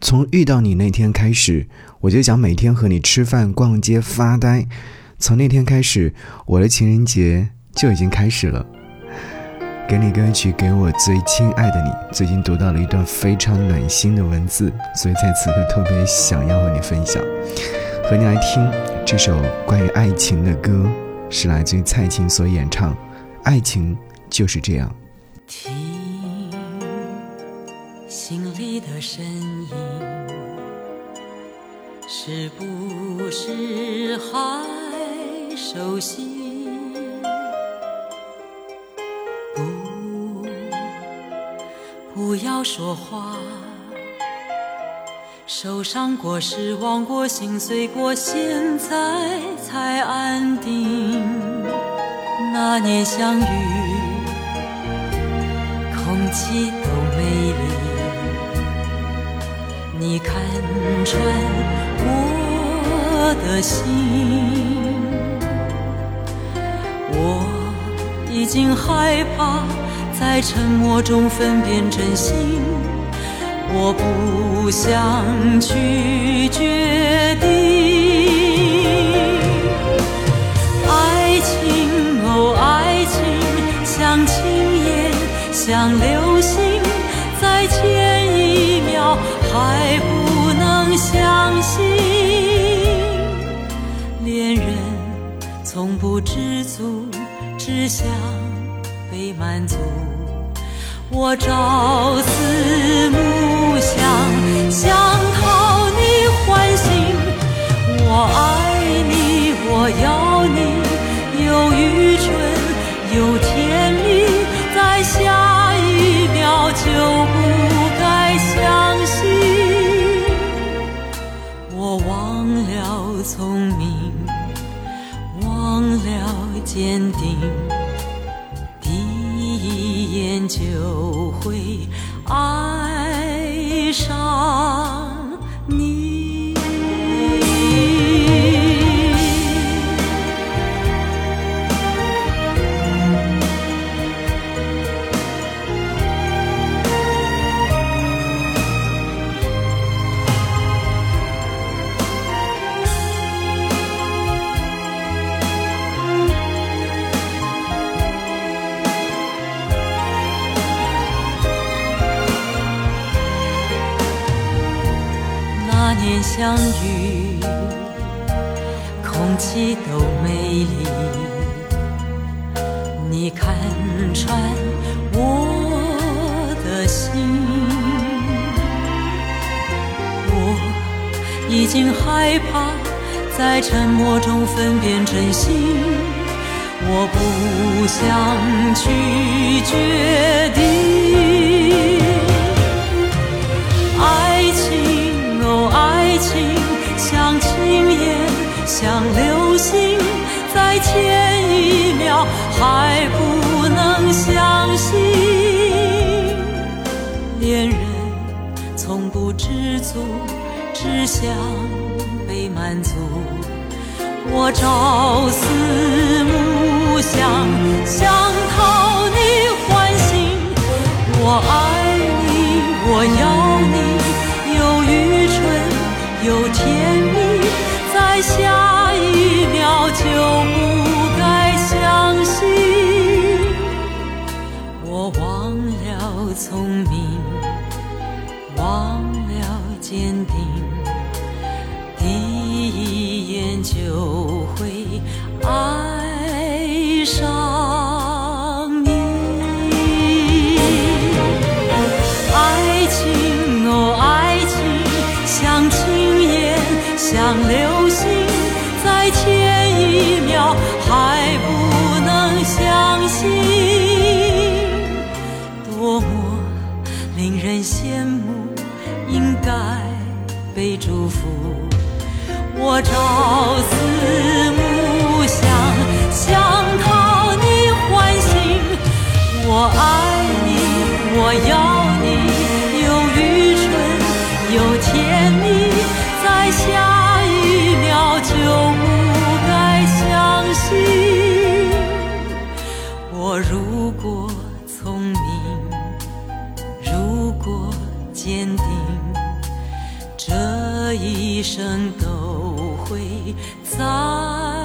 从遇到你那天开始，我就想每天和你吃饭、逛街、发呆。从那天开始，我的情人节就已经开始了。给你歌曲，给我最亲爱的你。最近读到了一段非常暖心的文字，所以在此刻特别想要和你分享，和你来听这首关于爱情的歌，是来自于蔡琴所演唱。爱情就是这样。心里的声音，是不是还熟悉？不，不要说话。受伤过，失望过，心碎过，现在才安定。那年相遇，空气都美丽。你看穿我的心，我已经害怕在沉默中分辨真心，我不想去决定。爱情，哦，爱情，像青烟，像流星，在前一秒。还不能相信，恋人从不知足，只想被满足。我朝思暮想，坚定，第一眼就会爱上。年相遇，空气都美丽。你看穿我的心，我已经害怕在沉默中分辨真心，我不想去决定。像流星，在前一秒还不能相信。恋人从不知足，只想被满足。我朝思暮想，想逃坚定，第一眼就会爱上你。爱情，哦，爱情，像青烟，像流星，在前。一秒还不能相信，多么令人羡慕，应该被祝福。我朝思会再